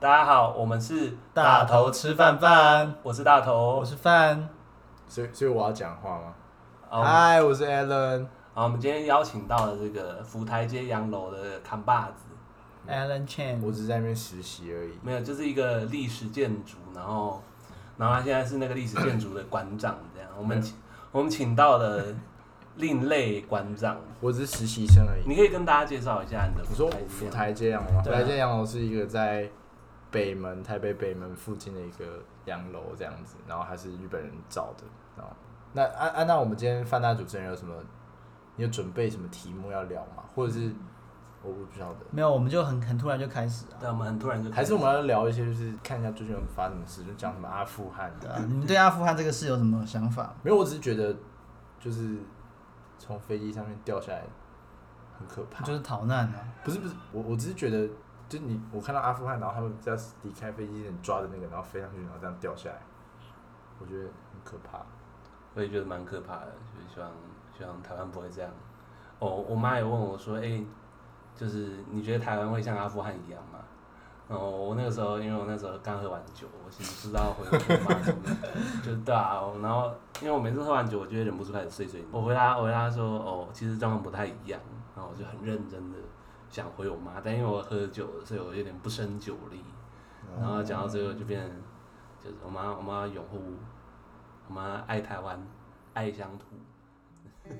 大家好，我们是大头吃饭饭，我是大头，我是饭，所以所以我要讲话吗？嗨、oh，我是 Alan。好，我们今天邀请到了这个福台街洋楼的扛把子，Alan Chen。我只是在那边实习而已，没有，就是一个历史建筑，然后，然后他现在是那个历史建筑的馆长，这样。我们请我们请到了另类馆长，我只是实习生而已。你可以跟大家介绍一下你的。你说福台街洋楼吗？福台街洋楼是一个在。北门，台北北门附近的一个洋楼这样子，然后还是日本人造的。那安安、啊啊，那我们今天饭大主持人有什么？你有准备什么题目要聊吗？或者是我不知道的。没有，我们就很很突然就开始了。对，我们很突然就开始。还是我们要聊一些，就是看一下最近有发生什么事，就讲什么阿富汗的。你们对阿富汗这个事有什么想法？没有，我只是觉得，就是从飞机上面掉下来很可怕。就是逃难啊？不是不是，我我只是觉得。就你，我看到阿富汗，然后他们在离开飞机，抓着那个，然后飞上去，然后这样掉下来，我觉得很可怕。我也觉得蛮可怕的，就是希望希望台湾不会这样。哦，我妈也问我说：“哎、就是你觉得台湾会像阿富汗一样吗？”然后我那个时候，因为我那时候刚喝完酒，我其实不知道回我妈什么，就对啊。然后因为我每次喝完酒，我就会忍不住开始碎碎念。我回答我回答说：“哦，其实状况不太一样。”然后我就很认真的。想回我妈，但因为我喝酒了，所以我有点不胜酒力。然后讲到最后就变成，就是我妈，我妈拥护，我妈爱台湾，爱乡土。哎，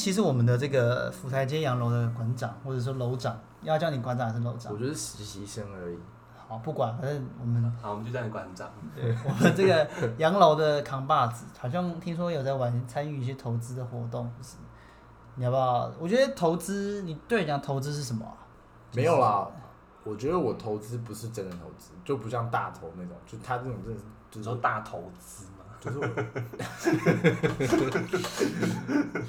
其实我们的这个福台街洋楼的馆长，或者说楼长，要叫你馆长还是楼长？我觉得实习生而已。好，不管，反正我们好，我们就叫你馆长。对，我们这个洋楼的扛把子，好像听说有在玩参与一些投资的活动，不是？你要不要？我觉得投资，你对你讲投资是什么啊？没有啦，我觉得我投资不是真的投资，就不像大头那种，就他这种真的是，就是说大投资嘛，就是我。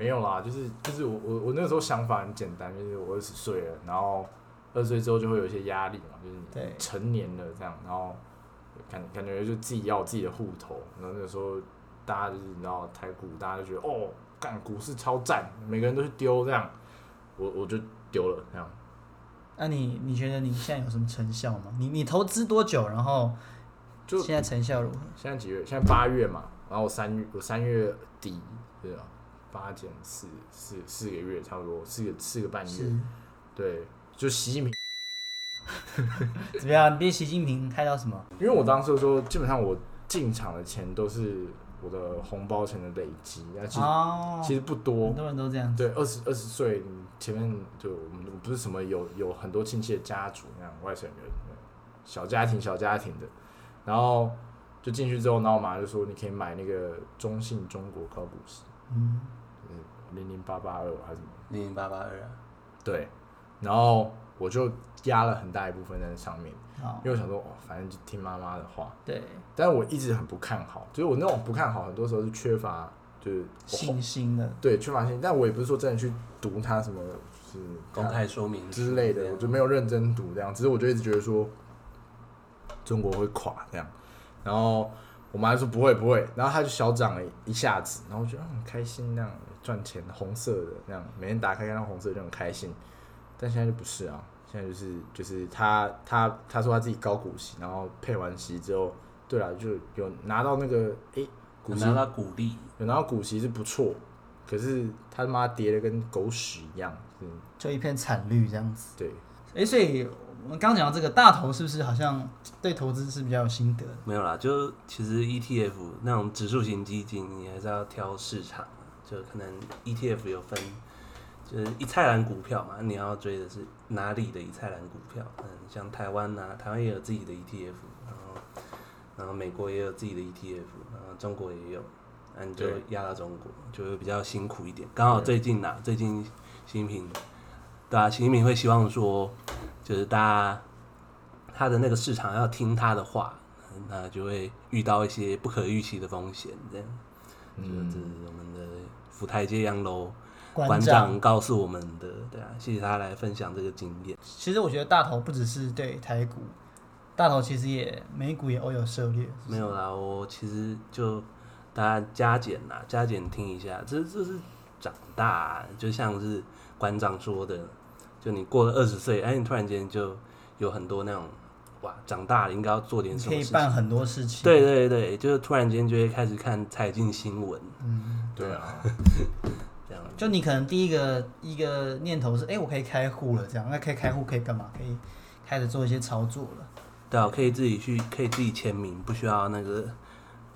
没有啦，就是就是我我我那个时候想法很简单，就是我二十岁了，然后二十岁之后就会有一些压力嘛，就是你成年了这样，然后感感觉就自己要有自己的户头，然后那个时候大家就是你知道台股，大家就觉得哦，干股市超赞，每个人都去丢这样，我我就丢了这样。那、啊、你你觉得你现在有什么成效吗？你你投资多久？然后就现在成效如何？现在几月？现在八月嘛，然后我三月我三月底对啊。八减四四四个月，差不多四个四个半月，对，就习近平 怎么样？你被习近平害到什么？因为我当时说，基本上我进场的钱都是我的红包钱的累积，那其实、哦、其实不多，很多人都这样。对，二十二十岁前面就我们不是什么有有很多亲戚的家族那样外省人，小家庭小家庭的，然后就进去之后，然后我妈就说你可以买那个中信中国高股息，嗯。零零八八二还是什么？零零八八二，对，然后我就压了很大一部分在上面，因为我想说，哦，反正就听妈妈的话。对。但是我一直很不看好，就是我那种不看好，很多时候是缺乏就是信心的。对，缺乏信心。但我也不是说真的去读它什么，是公开说明之类的，我就没有认真读这样。只是我就一直觉得说，中国会垮这样，然后我妈就说不会不会，然后它就小涨了一下子，然后我觉得很开心那样。赚钱，红色的那样，每天打开看到红色就很开心。但现在就不是啊，现在就是就是他他他说他自己高股息，然后配完息之后，对了，就有拿到那个诶、欸，股息，拿到股利，有拿到股息是不错，可是他妈跌的跟狗屎一样，嗯，就一片惨绿这样子。对，诶、欸，所以我们刚讲到这个大头是不是好像对投资是比较有心得？没有啦，就其实 ETF 那种指数型基金，你还是要挑市场。就可能 ETF 有分，就是一菜篮股票嘛，你要追的是哪里的一菜篮股票？嗯，像台湾呐、啊，台湾也有自己的 ETF，然后然后美国也有自己的 ETF，然后中国也有，那你就压到中国，就会比较辛苦一点。刚好最近呐、啊，最近习近平，对啊，习近平会希望说，就是大家他的那个市场要听他的话，那就会遇到一些不可预期的风险，这样，嗯，这是我们的。福台街洋楼馆长告诉我们的，对啊，谢谢他来分享这个经验。其实我觉得大头不只是对台股，大头其实也美股也偶有涉猎。没有啦，我其实就大家加减啦，加减听一下，这这是长大、啊，就像是馆长说的，就你过了二十岁，哎，你突然间就有很多那种。哇，长大了应该要做点什么？可以办很多事情。对对对，就是突然间就会开始看财经新闻。嗯，对啊，这样。就你可能第一个一个念头是，哎，我可以开户了，这样。那可以开户可以干嘛？可以开始做一些操作了。对啊，可以自己去，可以自己签名，不需要那个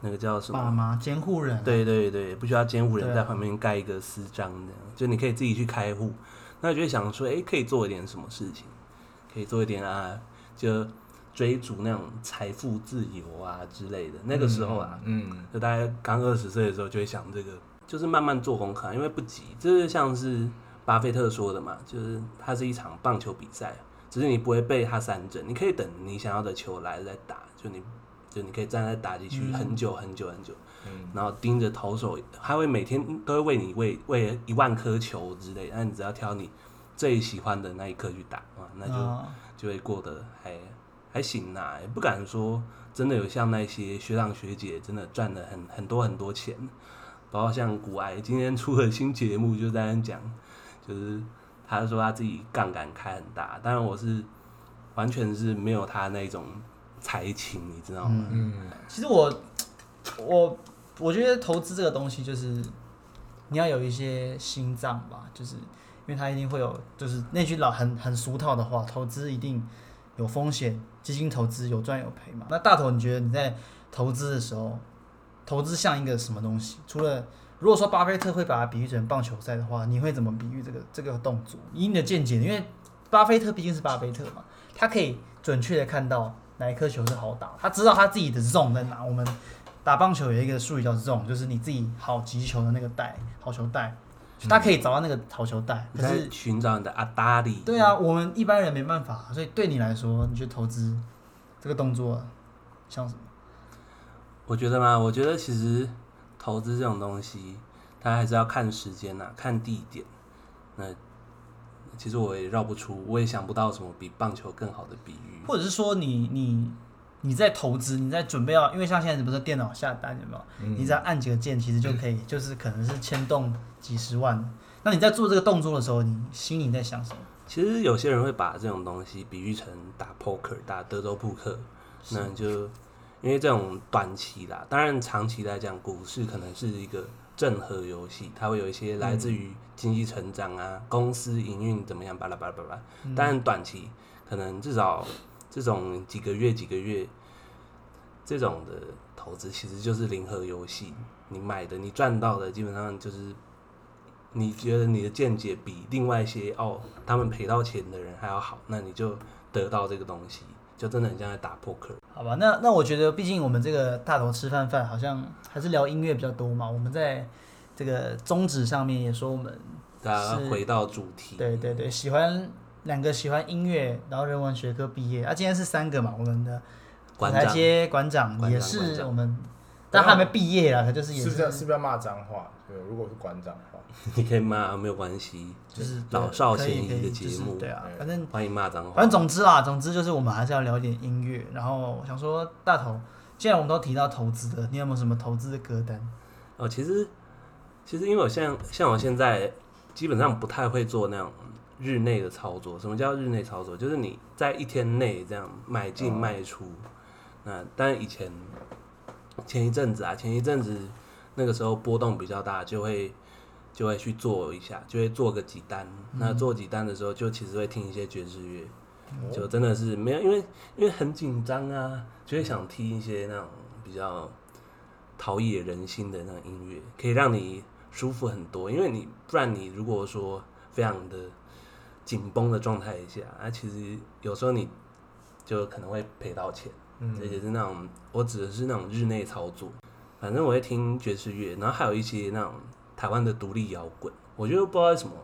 那个叫什么？爸妈监护人啊。对对对，不需要监护人在旁边盖一个私章这样。就你可以自己去开户。那就会想说，哎，可以做一点什么事情？可以做一点啊，就。追逐那种财富自由啊之类的，那个时候啊，嗯，嗯就大概刚二十岁的时候就会想这个，就是慢慢做功课，因为不急。就是像是巴菲特说的嘛，就是它是一场棒球比赛，只是你不会被他三振，你可以等你想要的球来了再打，就你就你可以站在打击区很久很久很久，嗯，然后盯着投手，他会每天都会喂你喂喂一万颗球之类，那你只要挑你最喜欢的那一颗去打啊，那就就会过得还。还行啦，也不敢说真的有像那些学长学姐真的赚了很很多很多钱，包括像古埃今天出了新节目就在那讲，就是他说他自己杠杆开很大，当然我是完全是没有他那种才情，你知道吗？嗯，其实我我我觉得投资这个东西就是你要有一些心脏吧，就是因为他一定会有，就是那句老很很俗套的话，投资一定有风险。基金投资有赚有赔嘛？那大头，你觉得你在投资的时候，投资像一个什么东西？除了如果说巴菲特会把它比喻成棒球赛的话，你会怎么比喻这个这个动作？以你的见解，因为巴菲特毕竟是巴菲特嘛，他可以准确的看到哪一颗球是好打，他知道他自己的 zone 在哪。我们打棒球有一个术语叫 zone，就是你自己好击球的那个带，好球带。他可以找到那个好球带，可是寻找你的阿达里。对啊，我们一般人没办法，所以对你来说，你去投资这个动作像什么？我觉得嘛，我觉得其实投资这种东西，它还是要看时间呐，看地点。那其实我也绕不出，我也想不到什么比棒球更好的比喻。或者是说你，你你。在投资，你在准备要，因为像现在不是电脑下单有没有？嗯、你只要按几个键，其实就可以，嗯、就是可能是牵动几十万。那你在做这个动作的时候，你心里在想什么？其实有些人会把这种东西比喻成打 poker，打德州扑克。是那就因为这种短期啦，当然长期来讲，股市可能是一个正和游戏，它会有一些来自于经济成长啊，嗯、公司营运怎么样，巴拉巴拉巴拉。当然短期可能至少。这种几个月几个月，这种的投资其实就是零和游戏。你买的，你赚到的，基本上就是你觉得你的见解比另外一些哦，他们赔到钱的人还要好，那你就得到这个东西，就真的很像在打扑克。好吧，那那我觉得，毕竟我们这个大头吃饭饭好像还是聊音乐比较多嘛。我们在这个宗旨上面也说，我们大家回到主题。对对对，喜欢。两个喜欢音乐，然后人文学科毕业啊，今天是三个嘛，我们的舞台街馆长也是我们，但他还没毕业啊，他就是也是。是不是是不是要骂脏话？对，如果是馆长的话，你可以骂，没有关系，就是老少咸宜的节目，对啊，反正欢迎骂脏话。反正总之啦，总之就是我们还是要聊点音乐。然后我想说，大头，既然我们都提到投资的，你有没有什么投资的歌单？哦，其实其实因为我像像我现在基本上不太会做那种。日内的操作，什么叫日内操作？就是你在一天内这样买进卖出。哦、那当然以前前一阵子啊，前一阵子那个时候波动比较大，就会就会去做一下，就会做个几单。嗯、那做几单的时候，就其实会听一些爵士乐，哦、就真的是没有，因为因为很紧张啊，就会想听一些那种比较陶冶人心的那种音乐，可以让你舒服很多。因为你不然你如果说非常的。紧绷的状态下，啊，其实有时候你就可能会赔到钱，嗯，而且是那种我指的是那种日内操作。反正我会听爵士乐，然后还有一些那种台湾的独立摇滚。我觉得不知道为什么，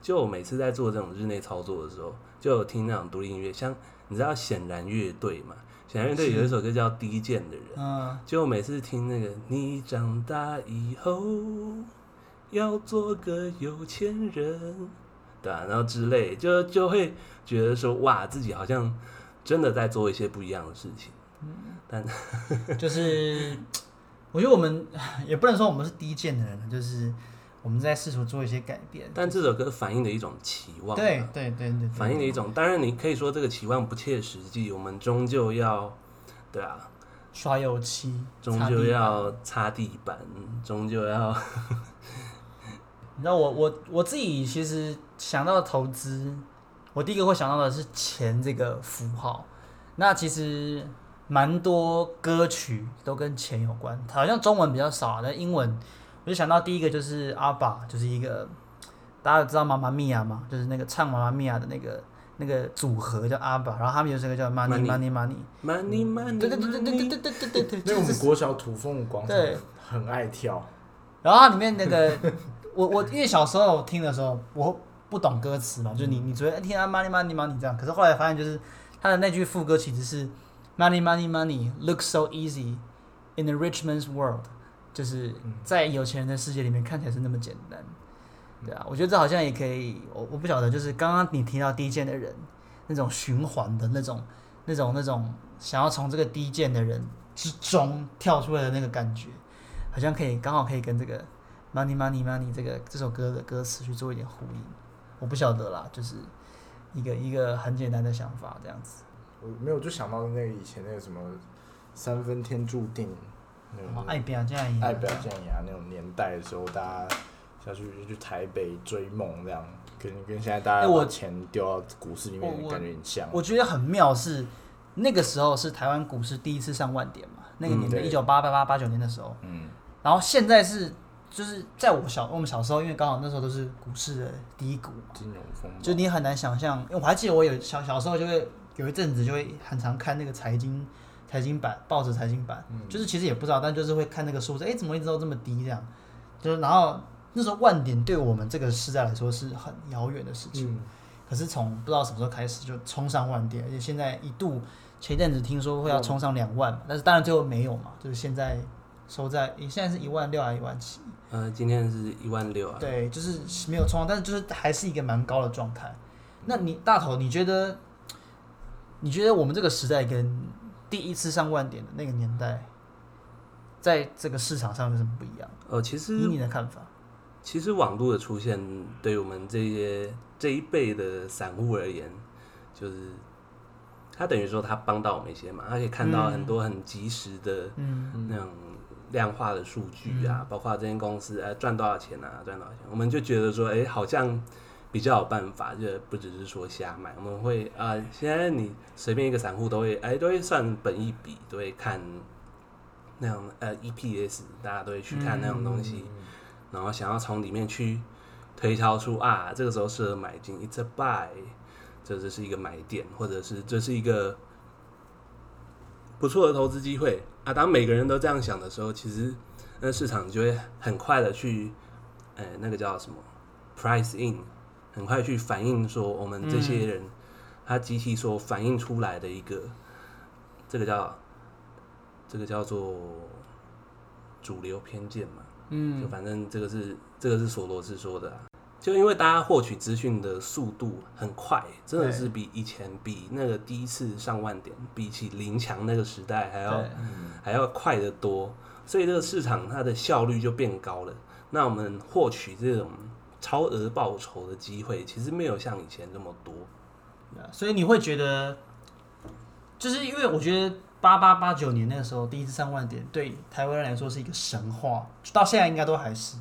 就我每次在做这种日内操作的时候，就有听那种独立音乐，像你知道显然乐队嘛？显然乐队有一首歌叫《低贱的人》，嗯，就我每次听那个你长大以后要做个有钱人。对啊，然后之类就就会觉得说哇，自己好像真的在做一些不一样的事情。嗯，但就是我觉得我们也不能说我们是低贱的人，就是我们在试图做一些改变。但这首歌反映的一种期望，对对对对，反映的一种。当然，你可以说这个期望不切实际，我们终究要，对啊，刷油漆，终究要擦地板，终究要。你知道我我我自己其实想到投资，我第一个会想到的是钱这个符号。那其实蛮多歌曲都跟钱有关，好像中文比较少，但英文我就想到第一个就是阿爸，就是一个大家都知道妈妈咪呀嘛，就是那个唱妈妈咪呀的那个那个组合叫阿爸，然后他们有这个叫 Money Money Money Money Money，对对对对对对对对对对，那我们国小土风广场对很爱跳，然后它里面那个。我我因为小时候听的时候，我不懂歌词嘛，就你你觉得听啊 money money money 这样，可是后来发现就是他的那句副歌其实是 money money money looks so easy in the rich man's world，就是在有钱人的世界里面看起来是那么简单，对啊，我觉得这好像也可以，我我不晓得，就是刚刚你提到低贱的人那种循环的那种那种那种想要从这个低贱的人之中跳出来的那个感觉，好像可以刚好可以跟这个。Money, money, money，这个这首歌的歌词去做一点呼应，我不晓得啦，就是一个一个很简单的想法这样子。我没有就想到那个以前那个什么三分天注定，那种爱表这样，爱表这样啊那种年代的时候，大家下去去台北追梦这样，跟跟现在大家把钱丢到股市里面感觉很像。我觉得很妙是那个时候是台湾股市第一次上万点嘛，那个年代一九八八八八九年的时候，嗯，然后现在是。就是在我小我们小时候，因为刚好那时候都是股市的低谷嘛，金融风，就你很难想象。因为我还记得我有小小时候就会有一阵子就会很常看那个财经财经版报纸财经版，嗯、就是其实也不知道，但就是会看那个数字，哎、欸，怎么一直都这么低这样？就是然后那时候万点对我们这个时代来说是很遥远的事情，嗯、可是从不知道什么时候开始就冲上万点，而且现在一度前一阵子听说会要冲上两万，但是当然最后没有嘛，就是现在收在现在是一万六还是一万七？呃，今天是一万六啊。对，就是没有冲，但是就是还是一个蛮高的状态。那你大头，你觉得？你觉得我们这个时代跟第一次上万点的那个年代，在这个市场上有什么不一样？呃，其实以你的看法，其实网络的出现，对于我们这些这一辈的散户而言，就是他等于说他帮到我们一些嘛，他可以看到很多很及时的那种。量化的数据啊，包括这间公司呃赚多少钱啊，赚多少钱，我们就觉得说，哎、欸，好像比较有办法，就不只是说瞎买。我们会啊、呃，现在你随便一个散户都会，哎、欸，都会算本一笔，都会看那种呃 EPS，大家都会去看那种东西，嗯、然后想要从里面去推敲出啊，这个时候适合买进，It's a buy，这这是一个买点，或者是这是一个不错的投资机会。啊，当每个人都这样想的时候，其实那市场就会很快的去，呃，那个叫什么，price in，很快去反映说我们这些人，他集体所反映出来的一个，这个叫，这个叫做主流偏见嘛，嗯，就反正这个是这个是索罗斯说的啊。就因为大家获取资讯的速度很快，真的是比以前比那个第一次上万点，比起林强那个时代还要还要快得多，所以这个市场它的效率就变高了。那我们获取这种超额报酬的机会，其实没有像以前那么多。所以你会觉得，就是因为我觉得八八八九年那个时候第一次上万点，对台湾人来说是一个神话，到现在应该都还是。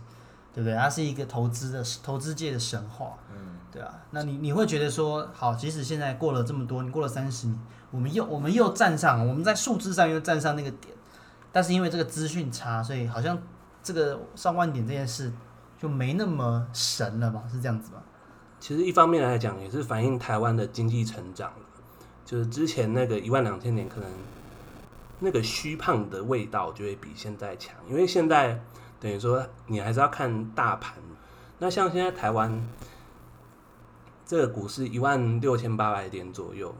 对不对？它是一个投资的投资界的神话，嗯，对啊。那你你会觉得说，好，即使现在过了这么多，你过了三十年，我们又我们又站上，我们在数字上又站上那个点，但是因为这个资讯差，所以好像这个上万点这件事就没那么神了吧？是这样子吗？其实一方面来讲，也是反映台湾的经济成长，就是之前那个一万两千点，可能那个虚胖的味道就会比现在强，因为现在。等于说，你还是要看大盘。那像现在台湾这个股市一万六千八百点左右，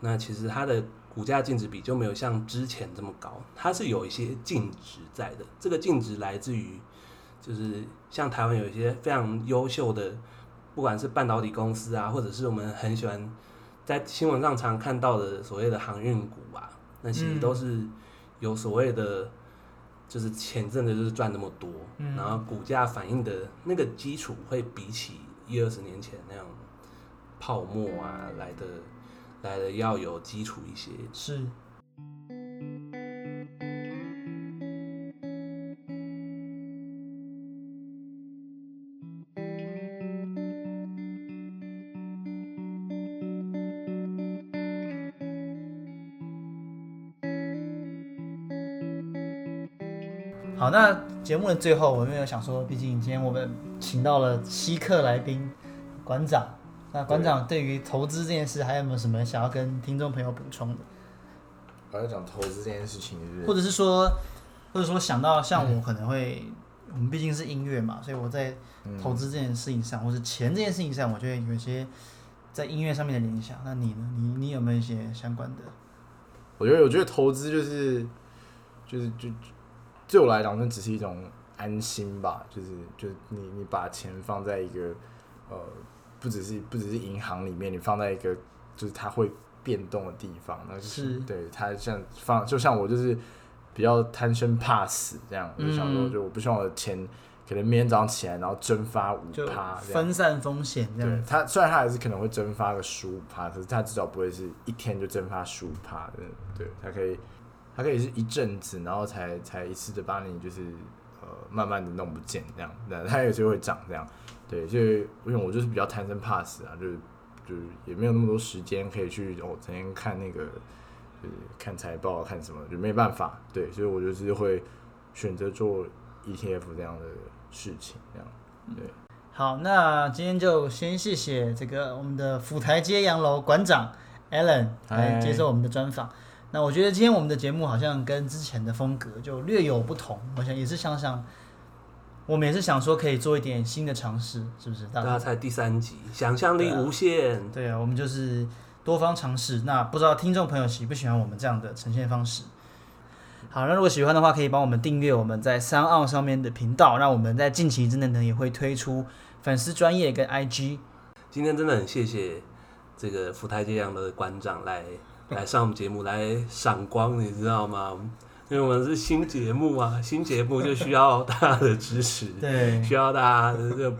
那其实它的股价净值比就没有像之前这么高，它是有一些净值在的。这个净值来自于，就是像台湾有一些非常优秀的，不管是半导体公司啊，或者是我们很喜欢在新闻上常看到的所谓的航运股啊，那其实都是有所谓的，就是前阵子就是赚那么多，嗯、然后股价反映的那个基础会比起一二十年前那样泡沫啊来的来的要有基础一些。是。好，那节目的最后，我们有想说，毕竟今天我们请到了稀客来宾馆长。那馆长对于投资这件事，还有没有什么想要跟听众朋友补充的？我要讲投资这件事情是是，或者是说，或者说想到像我可能会，嗯、我们毕竟是音乐嘛，所以我在投资这件事情上，嗯、或是钱这件事情上，我觉得有一些在音乐上面的联想。那你呢？你你有没有一些相关的？我觉得，我觉得投资就是，就是就。对我来讲，那只是一种安心吧，就是就是你你把钱放在一个呃，不只是不只是银行里面，你放在一个就是它会变动的地方，那就是，是对它像放，就像我就是比较贪生怕死这样，我就想说，就我不希望我的钱可能明天早上起来然后蒸发五趴，分散风险这样。对它虽然它还是可能会蒸发个十五趴，可是它至少不会是一天就蒸发十五趴的，对，它可以。它可以是一阵子，然后才才一次的把你就是呃慢慢的弄不见这样，那它有时候会涨这样，对，所以因为我就是比较贪生怕死啊，就是就是也没有那么多时间可以去哦，整天看那个就是看财报看什么，就没办法，对，所以我就是会选择做 ETF 这样的事情这样，对。好，那今天就先谢谢这个我们的府台街洋楼馆长 Alan 来接受我们的专访。那我觉得今天我们的节目好像跟之前的风格就略有不同，我想也是想想，我们也是想说可以做一点新的尝试，是不是？大家才第三集，想象力无限。对啊，我们就是多方尝试。那不知道听众朋友喜不喜欢我们这样的呈现方式？好，那如果喜欢的话，可以帮我们订阅我们在三奥上面的频道。那我们在近期之内呢，也会推出粉丝专业跟 IG。今天真的很谢谢这个福台街样的馆长来。来上我们节目来赏光，你知道吗？因为我们是新节目啊，新节目就需要大家的支持，对，需要大家的这个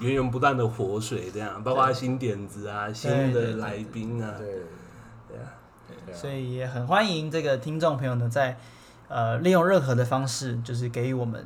源源不断的活水，这样，包括新点子啊，新的来宾啊，对，对啊，所以也很欢迎这个听众朋友呢，在呃利用任何的方式，就是给予我们。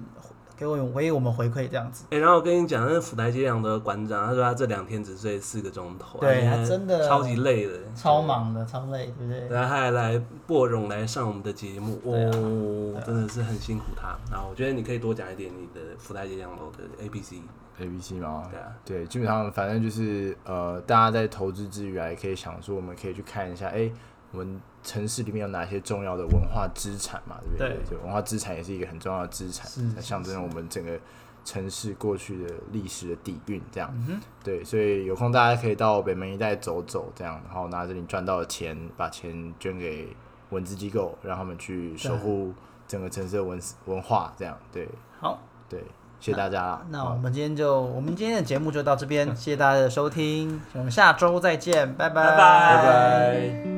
给我给我们回馈这样子。哎、欸，然后我跟你讲，那个府台街洋楼的馆长，他说他这两天只睡四个钟头，对，他真的超级累的，超忙的，超累，对不对？然后他还来播种来上我们的节目，哦，真的是很辛苦他。然后我觉得你可以多讲一点你的府台街洋楼的 A B C A B C 吗？对啊，对，基本上反正就是呃，大家在投资之余啊，也可以想说，我们可以去看一下，哎、欸，我们。城市里面有哪些重要的文化资产嘛？对不对？对，文化资产也是一个很重要的资产，象征我们整个城市过去的历史的底蕴。这样，嗯、对，所以有空大家可以到北门一带走走，这样，然后拿着你赚到的钱，把钱捐给文字机构，让他们去守护整个城市的文文化。这样，对，好，对，谢谢大家。那，那我们今天就，我们今天的节目就到这边，谢谢大家的收听，我们下周再见，拜拜，拜拜。拜拜。